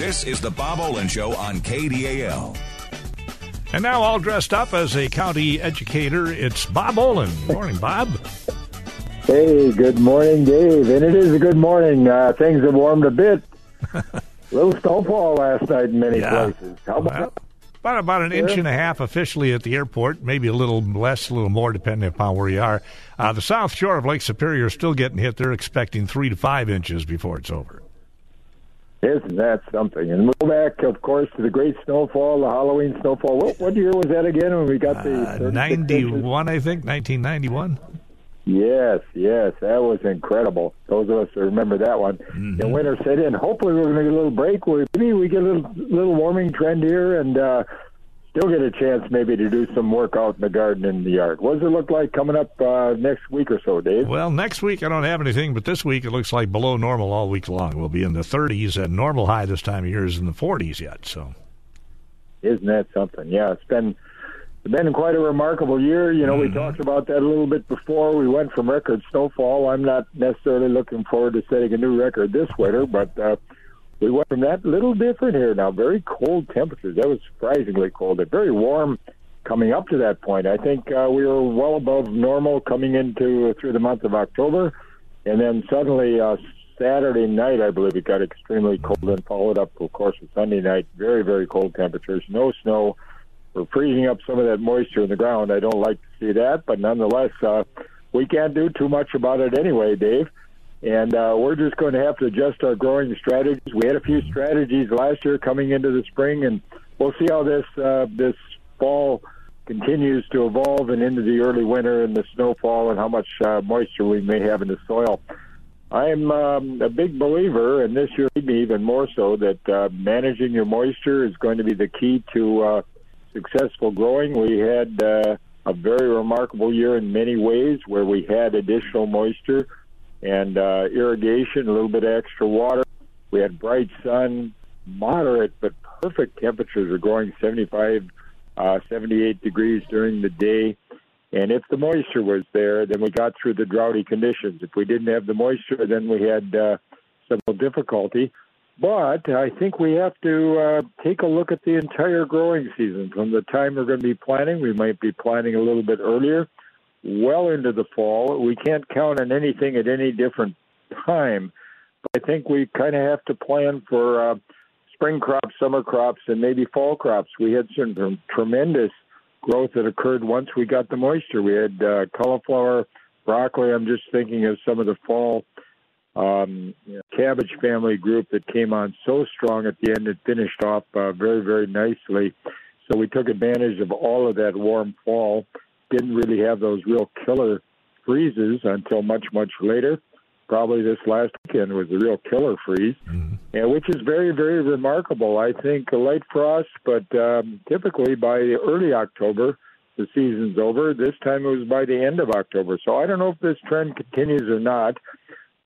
This is the Bob Olen Show on KDAL. And now, all dressed up as a county educator, it's Bob Olen. Morning, Bob. Hey, good morning, Dave. And it is a good morning. Uh, things have warmed a bit. little snowfall last night in many Yeah. places. How about Well, about about an inch and a half officially at the airport, maybe a little less, a little more, depending upon where you are. Uh, the south shore of Lake Superior is still getting hit. They're expecting three to five inches before it's over. Isn't that something? And we'll go back, of course, to the great snowfall, the Halloween snowfall. What, what year was that again when we got the Uh, 36 inches? 91, I think, 1991. Yes, yes, that was incredible. Those of us that remember that one. Mm-hmm. The winter set in. Hopefully, we're going to get a little break. We- Maybe we get a little, little warming trend here, and uh, still get a chance maybe to do some work out in the garden in the yard. What does it look like coming up uh, next week or so, Dave? Well, next week I don't have anything, but this week it looks like below normal all week long. We'll be in the 30s, and normal high this time of year is in the 40s yet. So, Isn't that something? Yeah, it's been it's been quite a remarkable year. You know, we talked about that a little bit before. We went from record snowfall. I'm not necessarily looking forward to setting a new record this winter, but uh, we went from that little different here now. Very cold temperatures. That was surprisingly cold. And very warm coming up to that point. I think uh, we were well above normal coming into through the month of October, and then suddenly uh, Saturday night, I believe it got extremely cold, and followed up, of course, with Sunday night. Very, very cold temperatures. No snow. We're freezing up some of that moisture in the ground. I don't like to see that, but nonetheless, uh, we can't do too much about it anyway, Dave. And uh, we're just going to have to adjust our growing strategies. We had a few strategies last year coming into the spring, and we'll see how this uh, this fall continues to evolve and into the early winter and the snowfall and how much uh, moisture we may have in the soil. I'm um, a big believer, and this year even more so, that uh, managing your moisture is going to be the key to uh, successful growing. We had uh, a very remarkable year in many ways where we had additional moisture and uh, irrigation, a little bit extra water. We had bright sun, moderate but perfect temperatures are growing 75, uh, 78 degrees during the day. And if the moisture was there, then we got through the droughty conditions. If we didn't have the moisture, then we had uh, some difficulty. But I think we have to uh, take a look at the entire growing season. From the time we're going to be planting, we might be planting a little bit earlier, well into the fall. We can't count on anything at any different time. But I think we kind of have to plan for uh, spring crops, summer crops, and maybe fall crops. We had some tremendous growth that occurred once we got the moisture. We had uh, cauliflower, broccoli. I'm just thinking of some of the fall um, cabbage family group that came on so strong at the end. It finished off uh, very, very nicely. So we took advantage of all of that warm fall. Didn't really have those real killer freezes until much, much later. Probably this last weekend was a real killer freeze, and which is very, very remarkable. I think a light frost, but um, typically by early October, the season's over. This time it was by the end of October. So I don't know if this trend continues or not,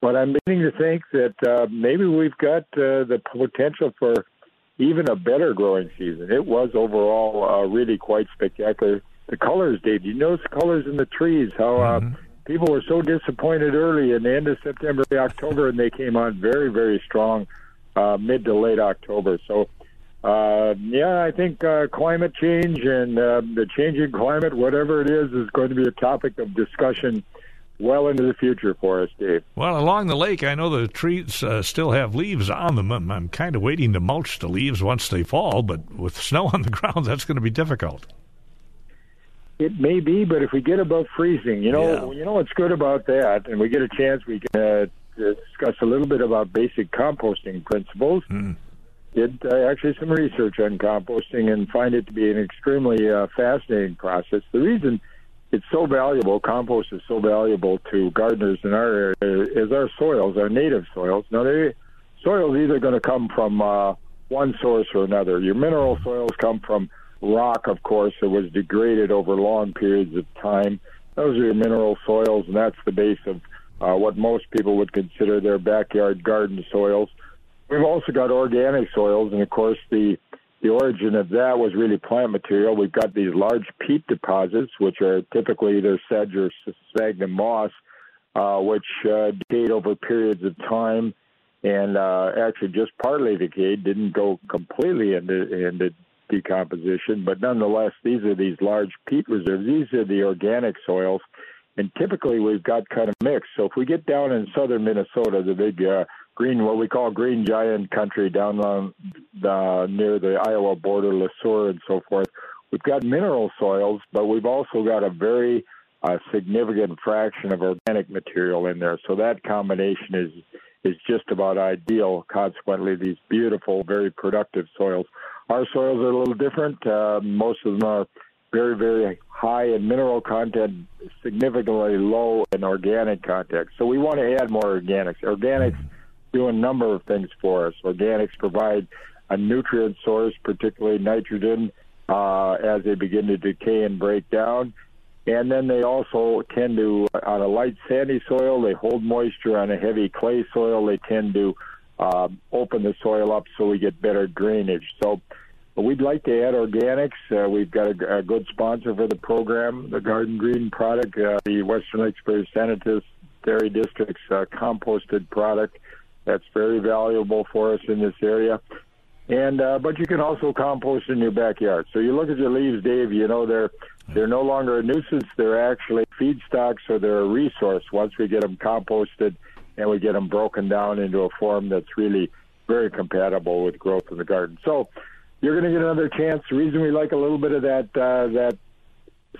but I'm beginning to think that uh, maybe we've got uh, the potential for even a better growing season. It was overall uh, really quite spectacular. The colors, Dave, you notice the colors in the trees, how uh, people were so disappointed early in the end of September, October, and they came on very, very strong uh, mid to late October. So, uh, yeah, I think uh, climate change and uh, the changing climate, whatever it is, is going to be a topic of discussion well into the future for us, Dave. well, along the lake, I know the trees uh, still have leaves on them. I'm, I'm kind of waiting to mulch the leaves once they fall, but with snow on the ground, that's going to be difficult. It may be, but if we get above freezing, you know, Yeah. you know what's good about that, and we get a chance, we can uh, discuss a little bit about basic composting principles. Did uh, actually some research on composting and find it to be an extremely uh, fascinating process. The reason it's so valuable, compost is so valuable to gardeners in our area, is our soils, our native soils. Now, they soils either going to come from uh, one source or another. Your mineral soils come from rock, of course, that was degraded over long periods of time. Those are your mineral soils, and that's the base of uh, what most people would consider their backyard garden soils. We've also got organic soils, and of course, the the origin of that was really plant material. We've got these large peat deposits, which are typically either sedge or sphagnum moss, uh, which uh, decayed over periods of time and uh, actually just partly decayed, didn't go completely into, into decomposition, but nonetheless, these are these large peat reserves. These are the organic soils, and typically we've got kind of mixed. So if we get down in southern Minnesota, the big uh, green, what we call green giant country down on the, near the Iowa border, Le Sueur and so forth, we've got mineral soils, but we've also got a very uh, significant fraction of organic material in there. So that combination is is just about ideal. Consequently, these beautiful, very productive soils. Our soils are a little different. Uh, most of them are very, very high in mineral content, significantly low in organic content. So we want to add more organics. Organics do a number of things for us. Organics provide a nutrient source, particularly nitrogen, uh, as they begin to decay and break down. And then they also tend to, on a light sandy soil, they hold moisture. On a heavy clay soil, they tend to uh, open the soil up so we get better drainage. So we'd like to add organics. Uh, we've got a, a, good sponsor for the program, the Garden Green product, uh, the Western Lakes Prairie Sanitas Dairy District's uh, composted product. That's very valuable for us in this area. And uh, but you can also compost in your backyard. So you look at your leaves, Dave. You know they're they're no longer a nuisance. They're actually feedstocks, so they're a resource. Once we get them composted and we get them broken down into a form that's really very compatible with growth in the garden. So you're going to get another chance. The reason we like a little bit of that uh, that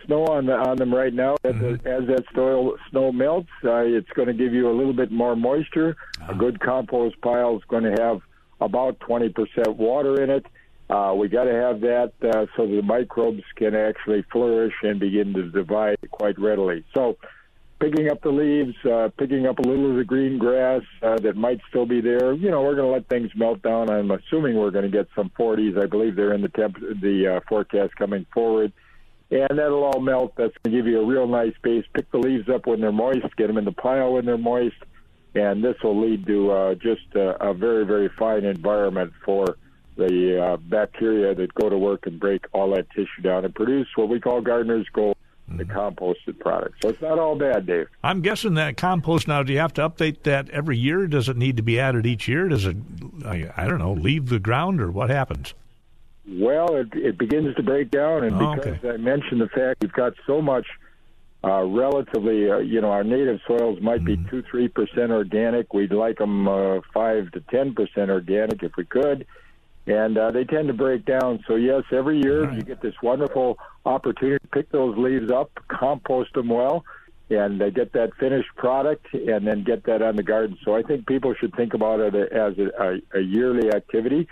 snow on the, on them right now, mm-hmm. as that soil snow melts, uh, it's going to give you a little bit more moisture. A good compost pile is going to have about 20% water in it. Uh, we got to have that uh, so the microbes can actually flourish and begin to divide quite readily. So, picking up the leaves, uh, picking up a little of the green grass uh, that might still be there. You know, we're going to let things melt down. I'm assuming we're going to get some 40s. I believe they're in the temp- the uh, forecast coming forward. And that'll all melt. That's going to give you a real nice base. Pick the leaves up when they're moist. Get them in the pile when they're moist and this will lead to uh, just a, a, very, very fine environment for the uh, bacteria that go to work and break all that tissue down and produce what we call gardener's gold, mm-hmm. the composted product. So it's not all bad, Dave. I'm guessing that compost now. Do you have to update that every year? Does it need to be added each year? Does it, I, I don't know, leave the ground or what happens? Well, it, it begins to break down, and oh, because okay. I mentioned the fact we've got so much uh, relatively, uh, you know, our native soils might be mm-hmm. two, three percent organic. We'd like them uh, five to ten percent organic if we could, and uh, they tend to break down. So yes, every year right. you get this wonderful opportunity to pick those leaves up, compost them well, and uh, get that finished product, and then get that on the garden. So I think people should think about it as a, a, a yearly activity.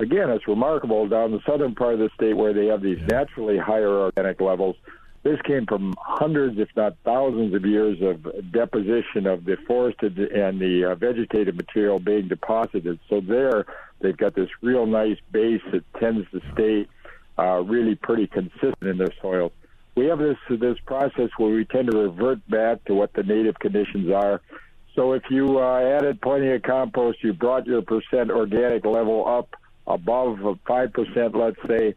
Again, it's remarkable down the southern part of the state where they have these yeah. naturally higher organic levels this came from hundreds, if not thousands, of years of deposition of the forested and the uh, vegetative material being deposited. So there, they've got this real nice base that tends to stay uh, really pretty consistent in their soils. We have this this process where we tend to revert back to what the native conditions are. So if you uh, added plenty of compost, you brought your percent organic level up above five percent, let's say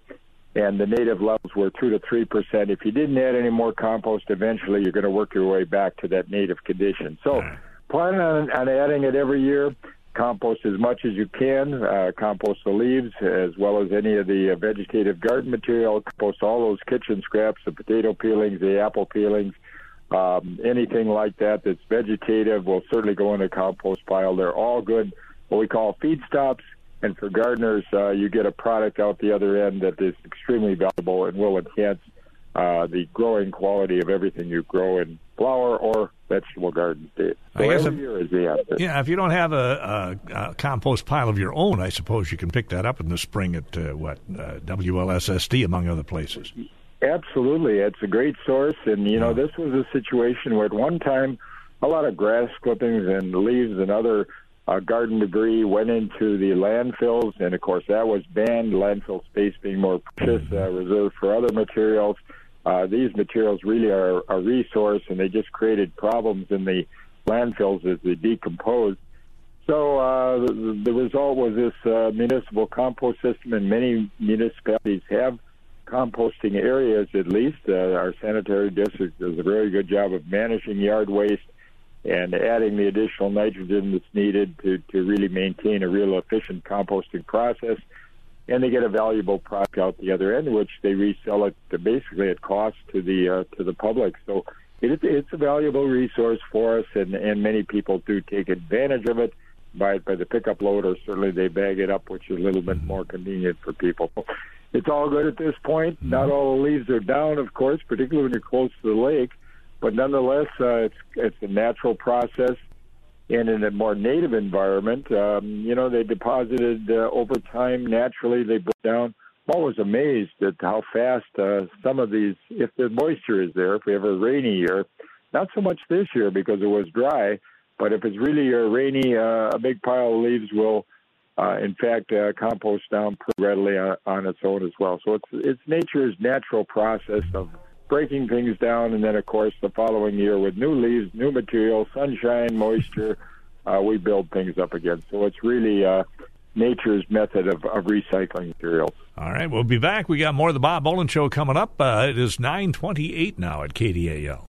and the native levels were two to three percent. If you didn't add any more compost, eventually you're going to work your way back to that native condition. So, plan on, on adding it every year. Compost as much as you can. Uh, compost the leaves as well as any of the vegetative garden material. Compost all those kitchen scraps, the potato peelings, the apple peelings, um, anything like that that's vegetative will certainly go in a compost pile. They're all good, what we call feedstocks and for gardeners, uh, you get a product out the other end that is extremely valuable and will enhance uh, the growing quality of everything you grow in flower or vegetable gardens. So I guess if, year is the answer. Yeah, if you don't have a, a, a, compost pile of your own, I suppose you can pick that up in the spring at uh, what uh, WLSSD among other places. Absolutely, it's a great source, and you know this was a situation where at one time a lot of grass clippings and leaves and other uh, garden debris went into the landfills, and of course that was banned. Landfill space being more precious, uh, reserved for other materials. Uh, these materials really are a resource, and they just created problems in the landfills as they decomposed. So uh, the, the result was this uh, municipal compost system, and many municipalities have composting areas. At least uh, our sanitary district does a very good job of managing yard waste and adding the additional nitrogen that's needed to, to really maintain a real efficient composting process. And they get a valuable product out the other end, which they resell it to basically at cost to the uh, to the public. So it, it's a valuable resource for us, and, and many people do take advantage of it. It by the pickup load, or certainly they bag it up, which is a little bit more convenient for people. It's all good at this point. Not all the leaves are down, of course, particularly when you're close to the lake but nonetheless, uh, it's it's a natural process. And in a more native environment, um, you know, they deposited uh, over time naturally. They broke down. I'm always amazed at how fast uh, some of these, if the moisture is there, if we have a rainy year, not so much this year because it was dry, but if it's really a rainy, uh, a big pile of leaves will, uh, in fact, uh, compost down pretty readily on, on its own as well. So it's it's nature's natural process of breaking things down, and then of course the following year with new leaves, new material, sunshine, moisture, uh, we build things up again. So it's really uh, nature's method of, of recycling materials. All right, we'll be back. We got more of the Bob Olen Show coming up. Uh, it is nine twenty-eight now at KDAL.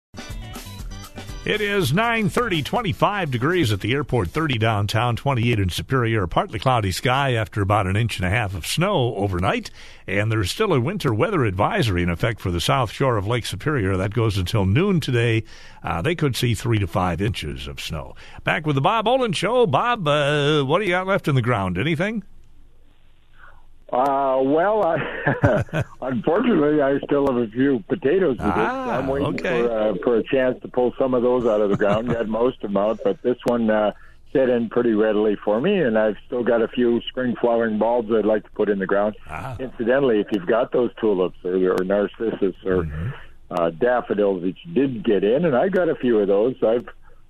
It is 9:30, 25 degrees at the airport, 30 downtown, 28 in Superior. Partly cloudy sky after about an inch and a half of snow overnight, and there's still a winter weather advisory in effect for the south shore of Lake Superior. That goes until noon today. Uh, they could see three to five inches of snow. Back with the Bob Olen Show. Bob, uh, what do you got left in the ground? Anything? Uh, well, I, unfortunately, I still have a few potatoes to ah, I'm waiting okay. for, uh, for a chance to pull some of those out of the ground. Got most of them out, but this one uh, set in pretty readily for me, and I've still got a few spring flowering bulbs I'd like to put in the ground. Ah. Incidentally, if you've got those tulips or, or narcissus or Mm-hmm. uh, daffodils that you did get in, and I got a few of those, I've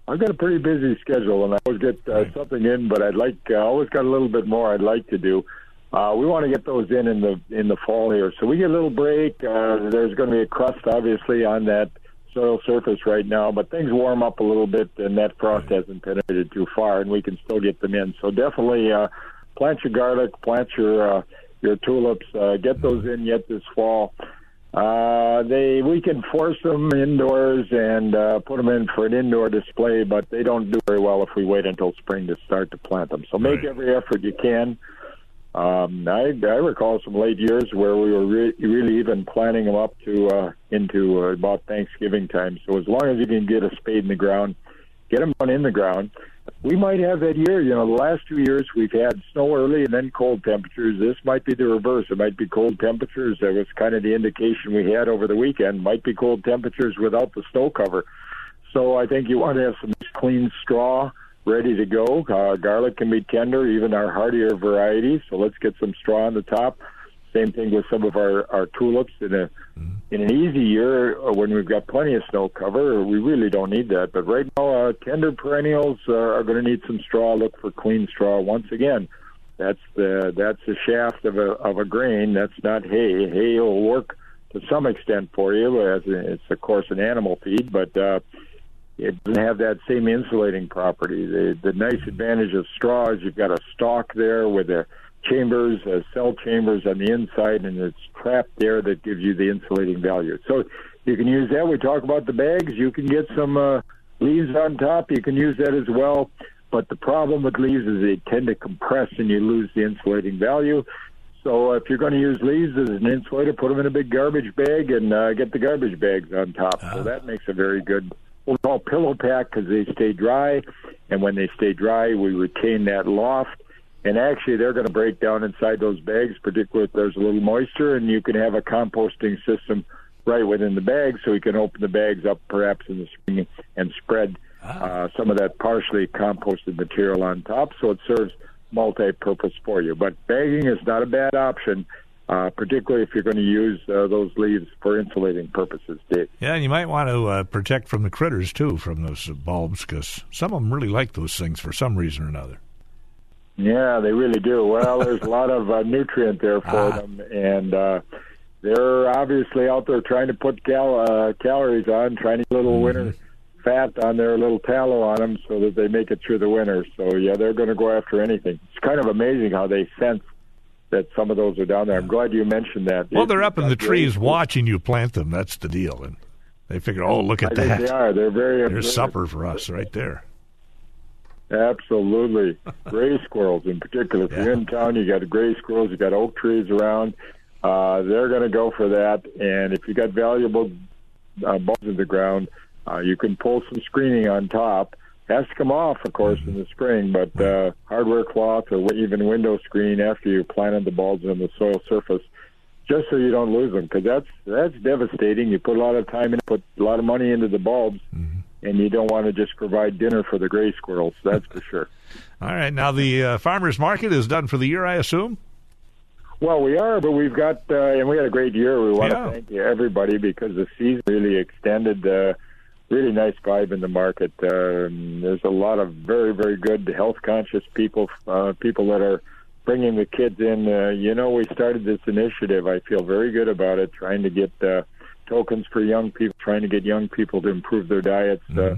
I've got a pretty busy schedule, and I always get uh, something in, but I'd like uh, always got a little bit more I'd like to do. Uh, we want to get those in in the in the fall here, so we get a little break. Uh, there's going to be a crust, obviously, on that soil surface right now, but things warm up a little bit, and that frost hasn't penetrated too far, and we can still get them in. So definitely uh, plant your garlic, plant your uh, your tulips, uh, get those in yet this fall. Uh, they we can force them indoors and uh, put them in for an indoor display, but they don't do very well if we wait until spring to start to plant them. So make Right. every effort you can. Um, I, I recall some late years where we were re- really even planting them up to uh, into uh, about Thanksgiving time. So as long as you can get a spade in the ground, get them down in the ground. We might have that year. You know, the last two years we've had snow early and then cold temperatures. This might be the reverse. It might be cold temperatures. That was kind of the indication we had over the weekend. Might be cold temperatures without the snow cover. So I think you want to have some clean straw ready to go. Uh, garlic can be tender, even our hardier varieties. So let's get some straw on the top. Same thing with some of our, our tulips. In a in an easy year, uh, when we've got plenty of snow cover, we really don't need that. But right now, uh, tender perennials uh, are going to need some straw. Look for clean straw once again. That's the that's the shaft of a of a grain. That's not hay. Hay will work to some extent for you, as it's of course an animal feed, but uh, it doesn't have that same insulating property. The the nice advantage of straw is you've got a stalk there with the chambers, uh, cell chambers on the inside, and it's trapped there that gives you the insulating value. So you can use that. We talk about the bags. You can get some uh, leaves on top. You can use that as well. But the problem with leaves is they tend to compress and you lose the insulating value. So if you're going to use leaves as an insulator, put them in a big garbage bag and uh, get the garbage bags on top. So that makes a very good we'll call pillow pack because they stay dry, and when they stay dry, we retain that loft. And actually, they're going to break down inside those bags, particularly if there's a little moisture, and you can have a composting system right within the bag, so you can open the bags up perhaps in the spring and spread uh, some of that partially composted material on top, so it serves multi-purpose for you. But bagging is not a bad option, uh, particularly if you're going to use uh, those leaves for insulating purposes, Dave. Yeah, and you might want to uh, protect from the critters too from those bulbs because some of them really like those things for some reason or another. Yeah, they really do. Well, there's a lot of uh, nutrient there for Ah. them, and uh, they're obviously out there trying to put cal- uh, calories on, trying to get a little winter fat on their little tallow on them so that they make it through the winter. So yeah, they're going to go after anything. It's kind of amazing how they sense that some of those are down there. I'm glad you mentioned that. Well, they're It's up in the trees great. watching you plant them. That's the deal. And They figure, oh, look at I that. they are. They're very. There's observant. supper for us right there. Absolutely. gray squirrels in particular. If Yeah. you're in town, you got gray squirrels, you got oak trees around. Uh, they're going to go for that. And if you got valuable uh, bulbs in the ground, uh, you can pull some screening on top. Has to come off, of course, in the spring, but uh, hardware cloth or even window screen after you planted the bulbs on the soil surface, just so you don't lose them, because that's that's devastating. You put a lot of time and put a lot of money into the bulbs, and you don't want to just provide dinner for the gray squirrels. That's for sure. All right, now the uh, farmers market is done for the year, I assume. Well, we are, but we've got, uh, and we had a great year. We want Yeah. to thank everybody because the season really extended. Uh, really nice vibe in the market. Um, there's a lot of very, very good health conscious people, uh, people that are bringing the kids in. Uh, you know, we started this initiative. I feel very good about it, trying to get uh, tokens for young people, trying to get young people to improve their diets. Uh,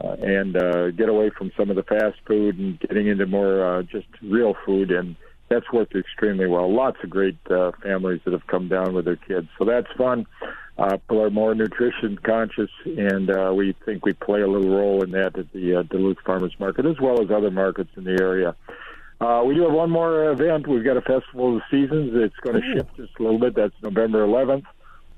uh, and uh, get away from some of the fast food and getting into more uh, just real food, and that's worked extremely well. Lots of great uh, families that have come down with their kids, so that's fun. Uh, people are more nutrition conscious, and uh, we think we play a little role in that at the uh, Duluth Farmers Market, as well as other markets in the area. Uh, we do have one more event. We've got a Festival of the Seasons. It's going to shift just a little bit. That's November 11th,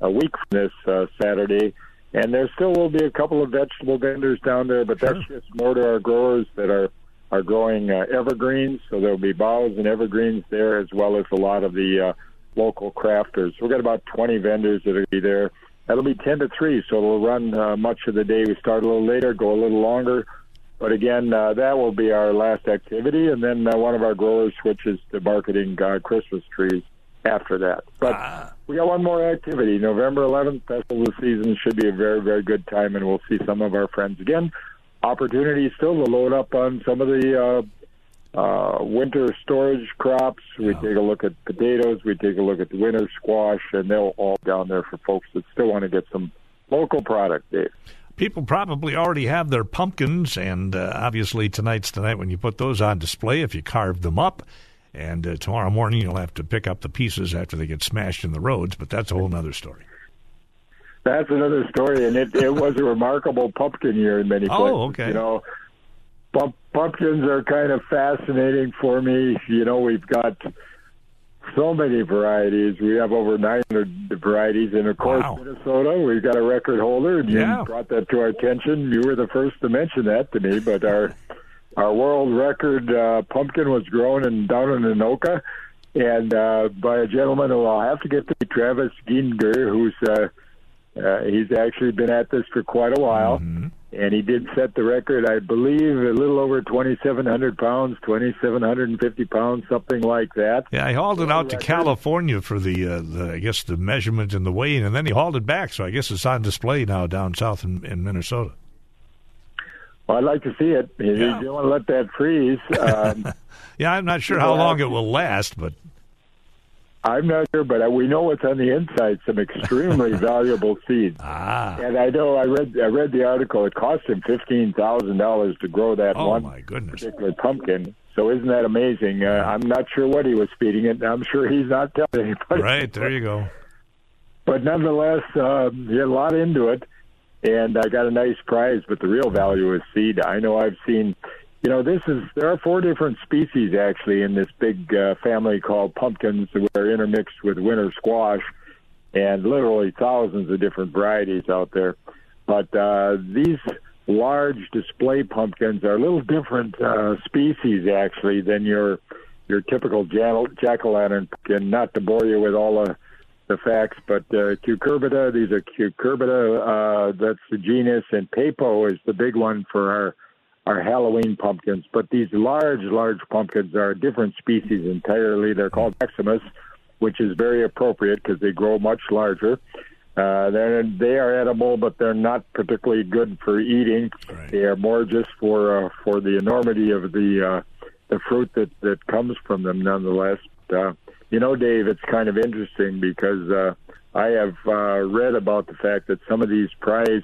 a week from this uh, Saturday. And there still will be a couple of vegetable vendors down there, but that's just more to our growers that are are growing uh, evergreens. So there'll be boughs and evergreens there, as well as a lot of the uh, local crafters. We've got about 20 vendors that will be there. That'll be 10 to 3, so it'll run uh, much of the day. We start a little later, go a little longer. But again, uh, that will be our last activity, and then uh, one of our growers switches to marketing uh, Christmas trees after that. But we got one more activity. November 11th, Festival of the Season should be a very, very good time, and we'll see some of our friends again. Opportunity still to load up on some of the uh, uh, winter storage crops. We take a look at potatoes. We take a look at the winter squash, and they'll all down there for folks that still want to get some local product, Dave. People probably already have their pumpkins, and uh, obviously tonight's tonight when you put those on display. If you carve them up, and uh, tomorrow morning you'll have to pick up the pieces after they get smashed in the roads. But that's a whole other story. That's another story, and it, it was a remarkable pumpkin year in many places. Oh, okay. You know, pump, pumpkins are kind of fascinating for me. You know, we've got so many varieties. We have over 900 varieties, and of course, Wow. Minnesota. We've got a record holder, and Yeah. you brought that to our attention. You were the first to mention that to me, but our our world record uh, pumpkin was grown in down in Anoka, and uh, by a gentleman who I'll have to get to, Travis Gienger, who's uh, uh, he's actually been at this for quite a while, Mm-hmm. and he did set the record, I believe, a little over 2,700 pounds, 2,750 pounds, something like that. Yeah, he hauled it out to. California for the, uh, the, I guess, the measurement and the weighing, and then he hauled it back. So I guess it's on display now down south in, in Minnesota. Well, I'd like to see it. You Yeah. don't want to let that freeze. Um, Yeah, I'm not sure how long it will last, but I'm not sure, but uh, we know what's on the inside. Some extremely valuable seeds. ah, And I know I read I read the article. It cost him fifteen thousand dollars to grow that oh one my goodness. particular pumpkin. So isn't that amazing? Uh, I'm not sure what he was feeding it. I'm sure he's not telling anybody. Right there, you go. But nonetheless, um, he had a lot into it, and I got a nice prize. But the real value is seed. I know I've seen. You know, this is there are four different species actually in this big uh, family called pumpkins that are intermixed with winter squash, and literally thousands of different varieties out there. But uh, these large display pumpkins are a little different uh, species actually than your your typical jack o' lantern pumpkin. Not to bore you with all the the facts, but uh, cucurbita, these are cucurbita, uh, that's the genus, and pepo is the big one for our our Halloween pumpkins. But these large, large pumpkins are a different species entirely. They're called Maximus, which is very appropriate because they grow much larger. Uh, they're, they are edible, but they're not particularly good for eating. Right. They are more just for uh, for the enormity of the uh, the fruit that that comes from them. Nonetheless, uh, you know, Dave, it's kind of interesting because uh, I have uh, read about the fact that some of these prize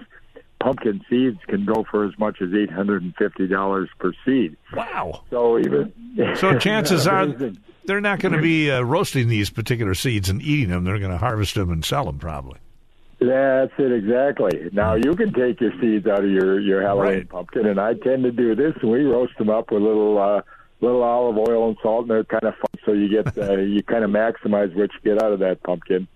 pumpkin seeds can go for as much as eight hundred and fifty dollars per seed. Wow. So even So chances are they're not going to be uh, roasting these particular seeds and eating them. They're going to harvest them and sell them probably. That's it exactly. Now you can take your seeds out of your your Halloween Right. pumpkin, and I tend to do this. And we roast them up with a little uh, little olive oil and salt, and they're kind of fun. So you get uh, you kind of maximize what you get out of that pumpkin.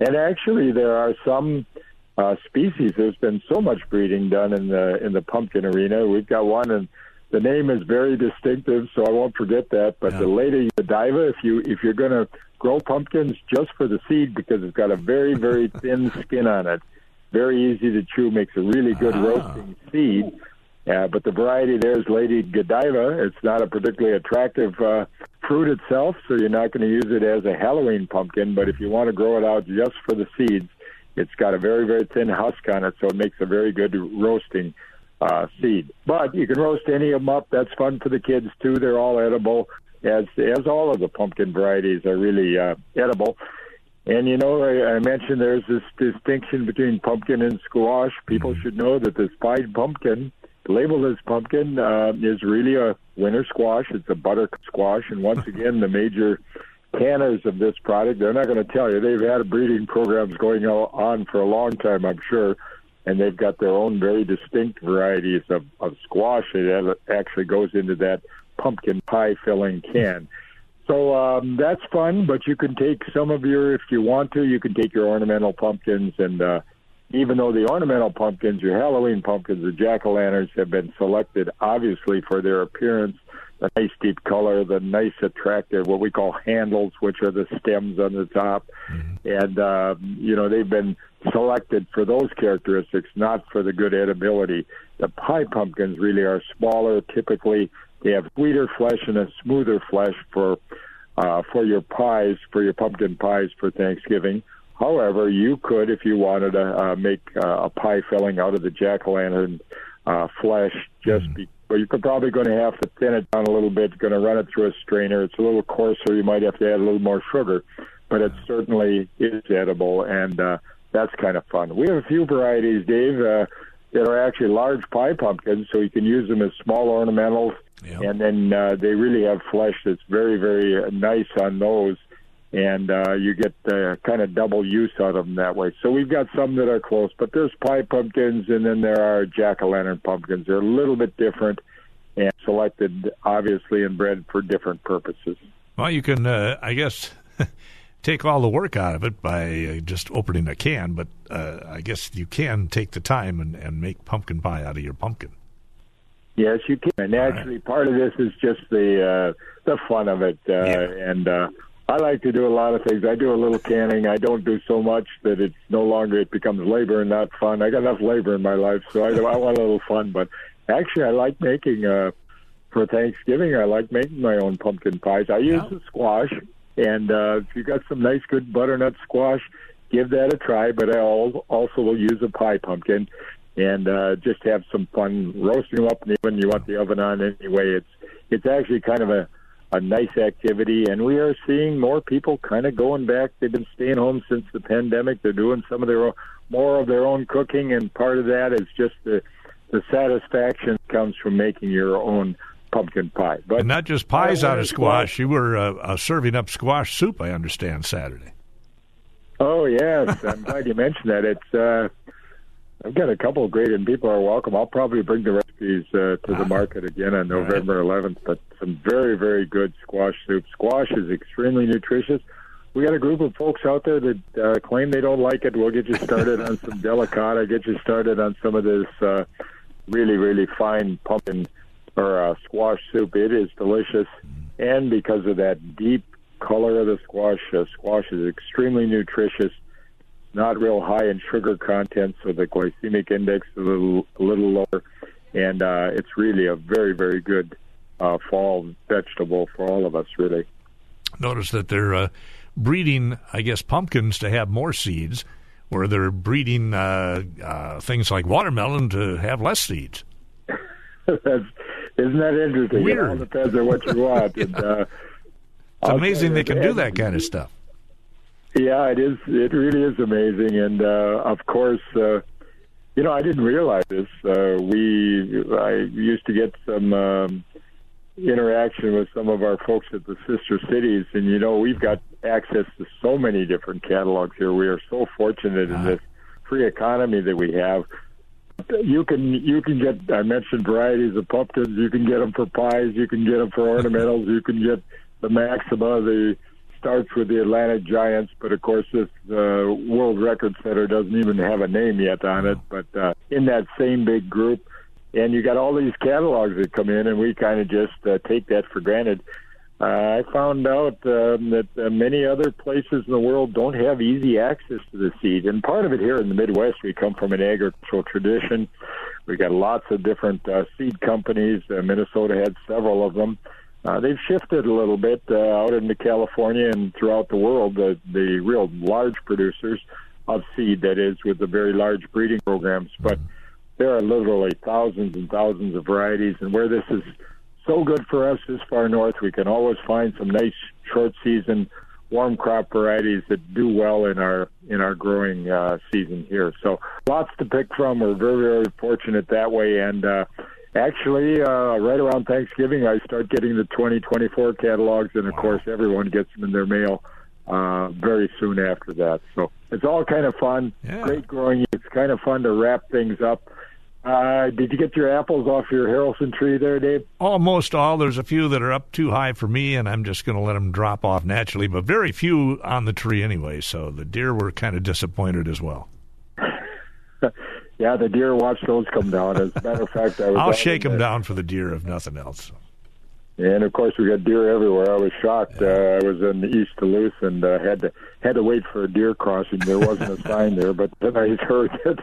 And actually, there are some uh, species. There's been so much breeding done in the in the pumpkin arena. We've got one, and the name is very distinctive, so I won't forget that. But Yeah. the Lady Godiva, if you if you're going to grow pumpkins just for the seed, because it's got a very very thin skin on it, very easy to chew, makes a really good Ah. roasting seed. Uh, but the variety there is Lady Godiva. It's not a particularly attractive uh, fruit itself, so you're not going to use it as a Halloween pumpkin. But if you want to grow it out just for the seeds, it's got a very, very thin husk on it, so it makes a very good roasting uh, seed. But you can roast any of them up. That's fun for the kids too. They're all edible, as as all of the pumpkin varieties are really uh, edible. And you know, I, I mentioned there's this distinction between pumpkin and squash. People should know that this pied pumpkin, labeled as pumpkin, uh, is really a winter squash. It's a butter squash, and once again, the major canners of this product, they're not going to tell you. They've had breeding programs going on for a long time, I'm sure, and they've got their own very distinct varieties of, of squash that actually goes into that pumpkin pie filling can. So um, that's fun, but you can take some of your, if you want to, you can take your ornamental pumpkins and uh, even though the ornamental pumpkins, your Halloween pumpkins, the jack o' lanterns have been selected obviously for their appearance, the nice deep color, the nice attractive, what we call handles, which are the stems on the top. And, um, you know, they've been selected for those characteristics, not for the good edibility. The pie pumpkins really are smaller. Typically, they have sweeter flesh and a smoother flesh for uh, for your pies, for your pumpkin pies for Thanksgiving. However, you could, if you wanted to, uh, make uh, a pie filling out of the jack o' lantern uh, flesh. Just be, but you're probably going to have to thin it down a little bit. Going to run it through a strainer. It's a little coarser. You might have to add a little more sugar, but it certainly is edible, and uh, that's kind of fun. We have a few varieties, Dave, uh, that are actually large pie pumpkins, so you can use them as small ornamentals, Yeah. and then uh, they really have flesh that's very, very uh, nice on those and uh, you get uh, kind of double use out of them that way. So we've got some that are close, but there's pie pumpkins, and then there are jack o' lantern pumpkins. They're a little bit different and selected, obviously, and bred for different purposes. Well, you can, uh, I guess, take all the work out of it by uh, just opening a can, but uh, I guess you can take the time and, and make pumpkin pie out of your pumpkin. Yes, you can. And actually, part of this is just the uh, the fun of it, uh, Yeah. and uh, I like to do a lot of things. I do a little canning. I don't do so much that it's no longer it becomes labor and not fun. I got enough labor in my life, so I, I want a little fun. But actually, I like making uh, for Thanksgiving. I like making my own pumpkin pies. I use the squash, and uh, if you got some nice, good butternut squash, give that a try. But I also will use a pie pumpkin and uh, just have some fun roasting them up. And when you want the oven on anyway, it's it's actually kind of a a nice activity, and we are seeing more people kind of going back. They've been staying home since the pandemic. They're doing some of their own, more of their own cooking, and part of that is just the the satisfaction comes from making your own pumpkin pie. But And not just pies out of squash. You were uh, uh, serving up squash soup, I understand, Saturday. Oh yes, I'm glad you mentioned that. It's uh, I've got a couple of great, and people are welcome. I'll probably bring the recipes uh, to the market again on November 11th. But some very, very good squash soup. Squash is extremely nutritious. We got a group of folks out there that uh, claim they don't like it. We'll get you started on some delicata. Get you started on some of this uh, really, really fine pumpkin or uh, squash soup. It is delicious, and because of that deep color of the squash, uh, squash is extremely nutritious not real high in sugar content, so the glycemic index is a little a little lower, and uh, it's really a very very good uh, fall vegetable for all of us. Really, Notice that they're uh, breeding, I guess, pumpkins to have more seeds, where they're breeding uh, uh, things like watermelon to have less seeds. That's, isn't that interesting? It all Weird. depends on what you want. and, uh, It's amazing they can do that kind of stuff. Yeah, it is. It really is amazing, and uh, of course, uh, you know, I didn't realize this. Uh, we, I used to get some um, interaction with some of our folks at the sister cities, and you know, we've got access to so many different catalogs here. We are so fortunate in this free economy that we have, you can you can get I mentioned varieties of pumpkins. You can get them for pies. You can get them for ornamentals. you can get the Maxima. The starts with the Atlantic Giants, but of course this uh, world record setter doesn't even have a name yet on it. But uh, in that same big group, and you got all these catalogs that come in, and we kind of just uh, take that for granted. Uh, I found out um, that uh, many other places in the world don't have easy access to the seed, and part of it here in the Midwest, we come from an agricultural tradition. We got lots of different uh, seed companies. Uh, Minnesota had several of them. Uh, they've shifted a little bit uh, out into California and throughout the world. The, the real large producers of seed, that is, with the very large breeding programs, but there are literally thousands and thousands of varieties, and where this is so good for us this far north. We can always find some nice short season warm crop varieties that do well in our in our growing uh, season here. So lots to pick from. We're very very fortunate that way. And uh, actually, uh, right around Thanksgiving, I start getting the 2024 catalogs, and of course, everyone gets them in their mail uh, very soon after that. So it's all kind of fun. Yeah. Great growing. It's kind of fun to wrap things up. Uh, did you get your apples off your Haralson tree there, Dave? Almost all. There's a few that are up too high for me, and I'm just going to let them drop off naturally. But very few on the tree anyway. So the deer were kind of disappointed as well. yeah, the deer watched those come down. As a matter of fact, I was. I'll shake them the- down for the deer if nothing else. And of course, we got deer everywhere. I was shocked. Uh, I was in East Duluth and uh, had to had to wait for a deer crossing. There wasn't a sign there, but then I heard that.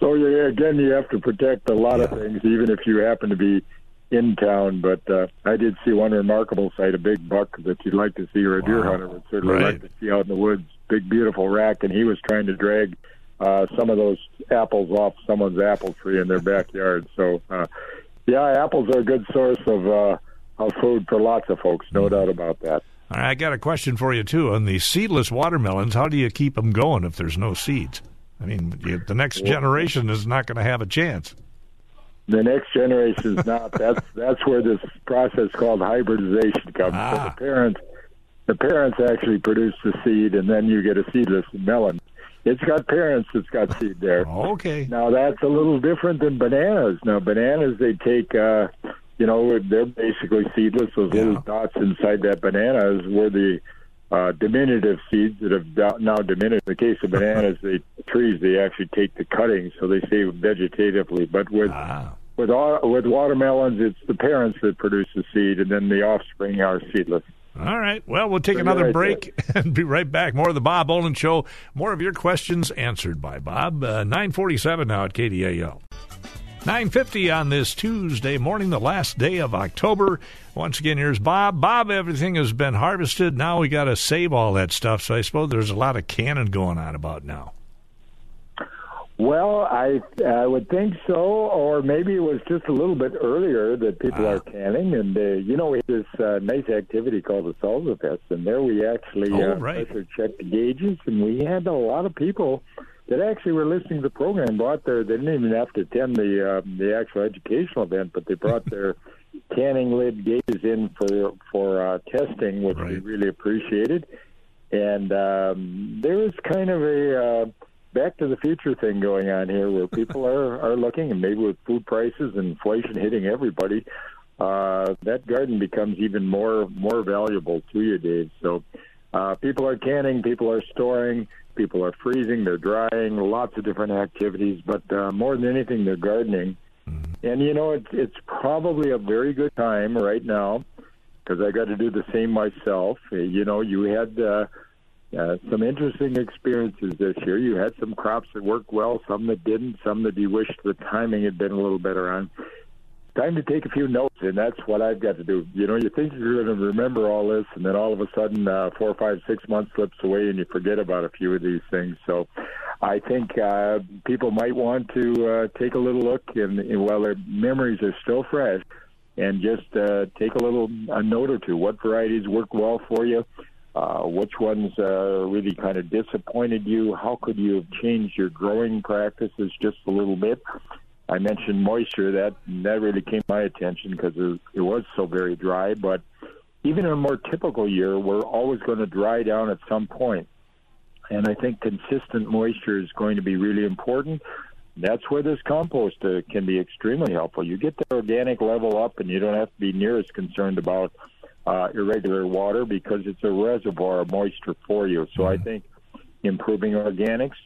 So yeah, again, you have to protect a lot of things, even if you happen to be in town. But uh, I did see one remarkable sight: a big buck that you'd like to see, or a deer hunter would certainly Right. like to see out in the woods. Big, beautiful rack, and he was trying to drag uh, some of those apples off someone's apple tree in their backyard. So, uh, yeah, apples are a good source of. Uh, of food for lots of folks, no doubt about that. I got a question for you too on the seedless watermelons. How do you keep them going if there's no seeds? I mean, you, the next generation is not going to have a chance. The next generation is not. That's that's where this process called hybridization comes. So Ah. the parents, the parents actually produce the seed, and then you get a seedless melon. It's got parents. It's got seed there. Okay. Now that's a little different than bananas. Now bananas, they take, uh, you know, they're basically seedless. Those Yeah. little dots inside that banana is where the uh, diminutive seeds that have now diminished. In the case of bananas, the trees they actually take the cuttings, so they stay vegetatively. But with Ah, with with watermelons, it's the parents that produce the seed, and then the offspring are seedless. all right. Well, we'll take So another break and be right back. More of the Bob Olen Show. More of your questions answered by Bob. Uh, 947 now at KDAL. 950 on this Tuesday morning, the last day of October. Once again, here's Bob. Bob, everything has been harvested. Now we got to save all that stuff. So I suppose there's a lot of canning going on about now. Well, I I would think so, or maybe it was just a little bit earlier that people Ah. are canning, and uh, you know we have this uh, nice activity called the Salsa Fest, and there we actually Oh, uh, right. pressure checked the gauges, and we had a lot of people that actually were listening to the program. Brought their they didn't even have to attend the uh, the actual educational event, but they brought their canning lid gauges in for for uh, testing, which we really appreciated. And um, there was kind of a uh, back to the future thing going on here, where people are are looking, and maybe with food prices and inflation hitting everybody, uh, that garden becomes even more more valuable to you, Dave. So uh, people are canning, people are storing, people are freezing, they're drying, lots of different activities, but uh, more than anything, they're gardening. And you know, it's it's probably a very good time right now because I got to do the same myself. You know, you had uh, uh, some interesting experiences this year. You had some crops that worked well, some that didn't, some that you wished the timing had been a little better on. Time to take a few notes, and that's what I've got to do. You know, you think you're going to remember all this, and then all of a sudden, uh, four, five, six months slips away, and you forget about a few of these things. So, I think uh, people might want to uh, take a little look, and, and while their memories are still fresh, and just uh, take a little a note or two. What varieties work well for you? Uh, which ones uh, really kind of disappointed you? How could you have changed your growing practices just a little bit? I mentioned moisture. That that really came to my attention because it, it was so very dry. But even in a more typical year, we're always going to dry down at some point. And I think consistent moisture is going to be really important. That's where this compost uh, can be extremely helpful. You get the organic level up, and you don't have to be near as concerned about uh, irregular water because it's a reservoir of moisture for you. So I think improving organics.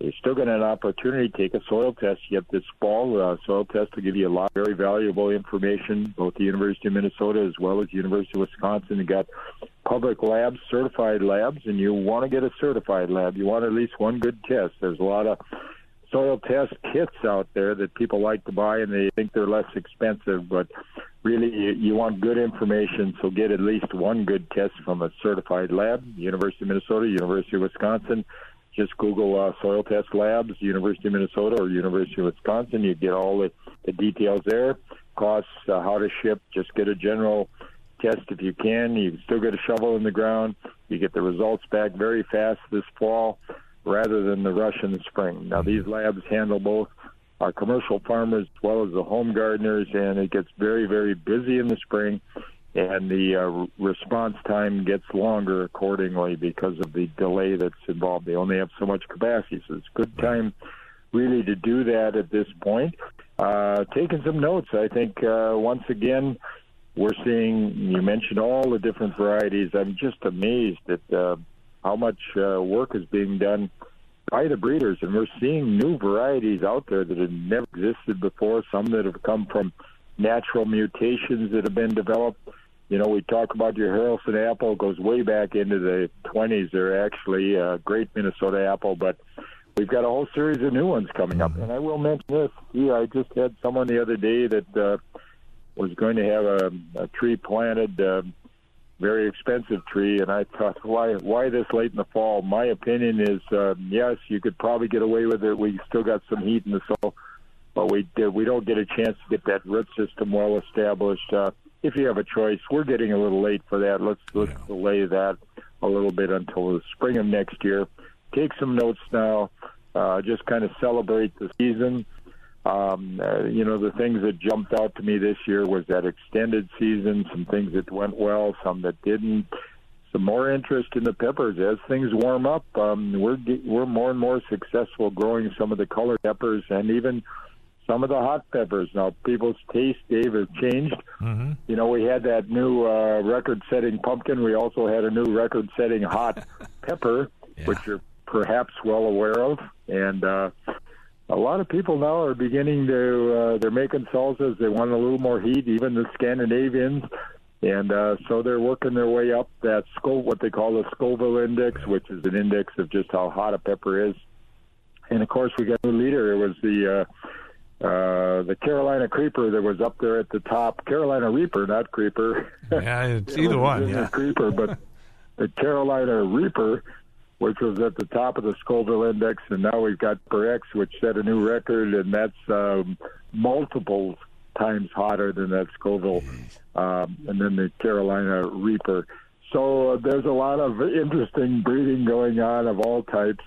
You're still got an opportunity to take a soil test yet this fall. Uh, soil test will give you a lot of very valuable information, both the University of Minnesota as well as the University of Wisconsin. You got public labs, certified labs, and you want to get a certified lab. You want at least one good test. There's a lot of soil test kits out there that people like to buy and they think they're less expensive, but really you want good information, so get at least one good test from a certified lab, University of Minnesota, University of Wisconsin. Just Google uh, soil test labs, University of Minnesota or University of Wisconsin. You get all the, the details there, costs, uh, how to ship. Just get a general test if you can. You still get a shovel in the ground. You get the results back very fast this fall rather than the rush in the spring. Now, these labs handle both our commercial farmers as well as the home gardeners, and it gets very, very busy in the spring, and the uh, response time gets longer accordingly because of the delay that's involved. They only have so much capacity, so it's a good time really to do that at this point. Uh, taking some notes, I think uh, once again, we're seeing, you mentioned all the different varieties. I'm just amazed at uh, how much uh, work is being done by the breeders, and we're seeing new varieties out there that have never existed before. Some that have come from natural mutations that have been developed. You know, we talk about your Haralson apple goes way back into the 20s. They're actually a great Minnesota apple, but we've got a whole series of new ones coming up. And I will mention this. Yeah, I just had someone the other day that uh, was going to have a, a tree planted. Uh, very expensive tree, and I thought, why why this late in the fall? My opinion is, uh, yes, you could probably get away with it. We still got some heat in the soil, but we we don't get a chance to get that root system well established. Uh, if you have a choice, we're getting a little late for that. Let's let's yeah. delay that a little bit until the spring of next year. Take some notes now. Uh, just kind of celebrate the season. Um, uh, you know, the things that jumped out to me this year was that extended season, some things that went well, some that didn't. Some more interest in the peppers as things warm up. Um, we're we're more and more successful growing some of the colored peppers and even some of the hot peppers. Now, people's taste, Dave, has changed. Mm-hmm. You know, we had that new uh, record-setting pumpkin. We also had a new record-setting hot pepper, yeah. which you're perhaps well aware of. And uh, a lot of people now are beginning to uh, they're making salsas. They want a little more heat. Even the Scandinavians, and uh, so they're working their way up that Scoville, what they call the Scoville index, which is an index of just how hot a pepper is. And of course, we got a new leader. It was the uh, uh, the Carolina Creeper that was up there at the top. Carolina Reaper, not Creeper. Yeah, it's either one. Yeah, Creeper, but the Carolina Reaper which was at the top of the Scoville Index, and now we've got Pepper X, which set a new record, and that's um, multiple times hotter than that Scoville, um, and then the Carolina Reaper. So uh, there's a lot of interesting breeding going on of all types.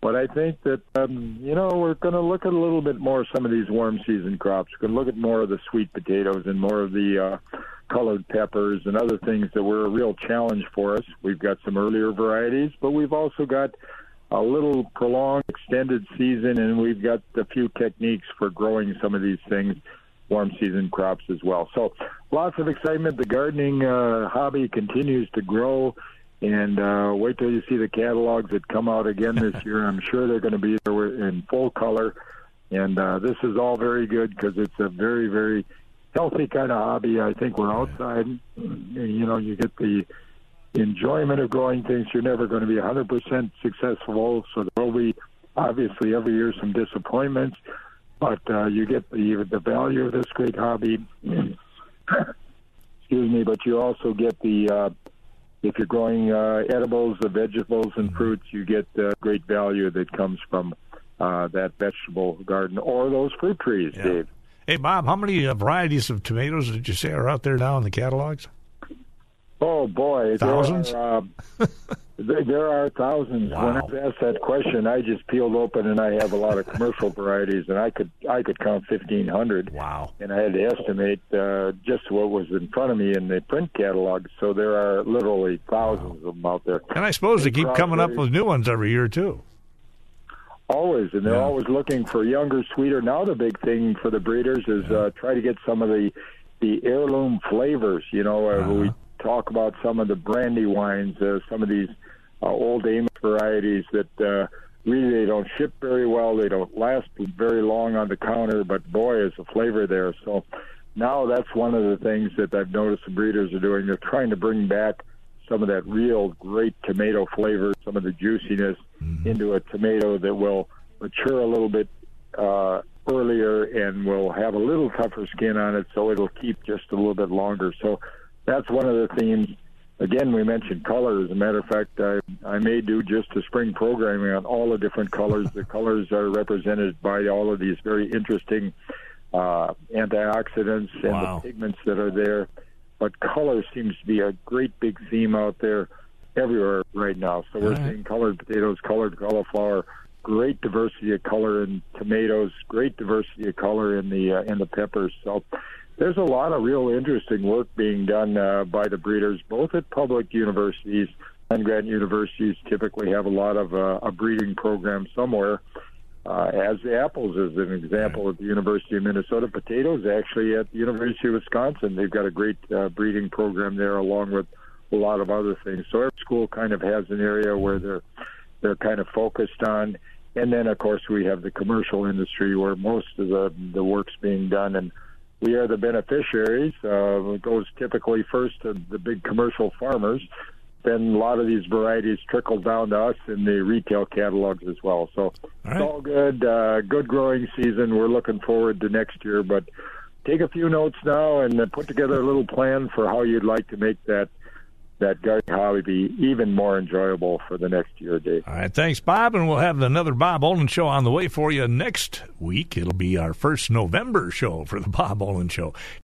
But I think that um, you know we're going to look at a little bit more some of these warm season crops. We're going to look at more of the sweet potatoes and more of the uh, colored peppers and other things that were a real challenge for us. We've got some earlier varieties, but we've also got a little prolonged extended season, and we've got a few techniques for growing some of these things, warm season crops as well. So lots of excitement. The gardening uh, hobby continues to grow. And uh, wait till you see the catalogs that come out again this year. I'm sure they're going to be there in full color. And uh, this is all very good because it's a very, very healthy kind of hobby. I think we're outside. You know, you get the enjoyment of growing things. You're never going to be 100% successful, so there will be obviously every year some disappointments, but uh, you get the the value of this great hobby. Excuse me, but you also get the uh, if you're growing uh, edibles, the vegetables and fruits, you get uh, great value that comes from uh, that vegetable garden or those fruit trees, yeah. Dave. Hey, Bob, how many uh, varieties of tomatoes did you say are out there now in the catalogs? Oh boy, thousands. Are, uh, There are thousands. Wow. When I was asked that question, I just peeled open and I have a lot of commercial varieties, and I could I could count fifteen hundred. Wow. And I had to estimate uh, just what was in front of me in the print catalog. So there are literally thousands wow. of them out there. And I suppose they keep coming up with new ones every year too. Always, and they're yeah. always looking for younger, sweeter. Now the big thing for the breeders is yeah. uh, try to get some of the the heirloom flavors. You know, uh, uh-huh. we talk about some of the Brandywines, uh, some of these uh, old Amos varieties that uh, really they don't ship very well. They don't last very long on the counter, but boy, is the flavor there. So now that's one of the things that I've noticed the breeders are doing. They're trying to bring back some of that real great tomato flavor, some of the juiciness mm-hmm. into a tomato that will mature a little bit uh, earlier and will have a little tougher skin on it, so it'll keep just a little bit longer. So that's one of the themes again, we mentioned color. As a matter of fact, I, I may do just a spring programming on all the different colors. the colors are represented by all of these very interesting uh, antioxidants and wow. the pigments that are there. But color seems to be a great big theme out there everywhere right now. So we're right. seeing colored potatoes, colored cauliflower, great diversity of color in tomatoes, great diversity of color in the uh, in the peppers. So there's a lot of real interesting work being done uh, by the breeders, both at public universities. and grant universities typically have a lot of uh, a breeding program somewhere. Uh, as the apples is an example at the University of Minnesota. Potatoes actually at the University of Wisconsin. They've got a great uh, breeding program there, along with a lot of other things. So every school kind of has an area where they're they're kind of focused on. And then, of course, we have the commercial industry where most of the the work's being done. And we are the beneficiaries. Uh, it goes typically first to the big commercial farmers. Then a lot of these varieties trickle down to us in the retail catalogs as well. So all right. it's all good. Uh, good growing season. We're looking forward to next year. But take a few notes now and put together a little plan for how you'd like to make that that garden hobby be even more enjoyable for the next year, Dave. All right, thanks, Bob, and we'll have another Bob Olen show on the way for you next week. It'll be our first November show for the Bob Olen show.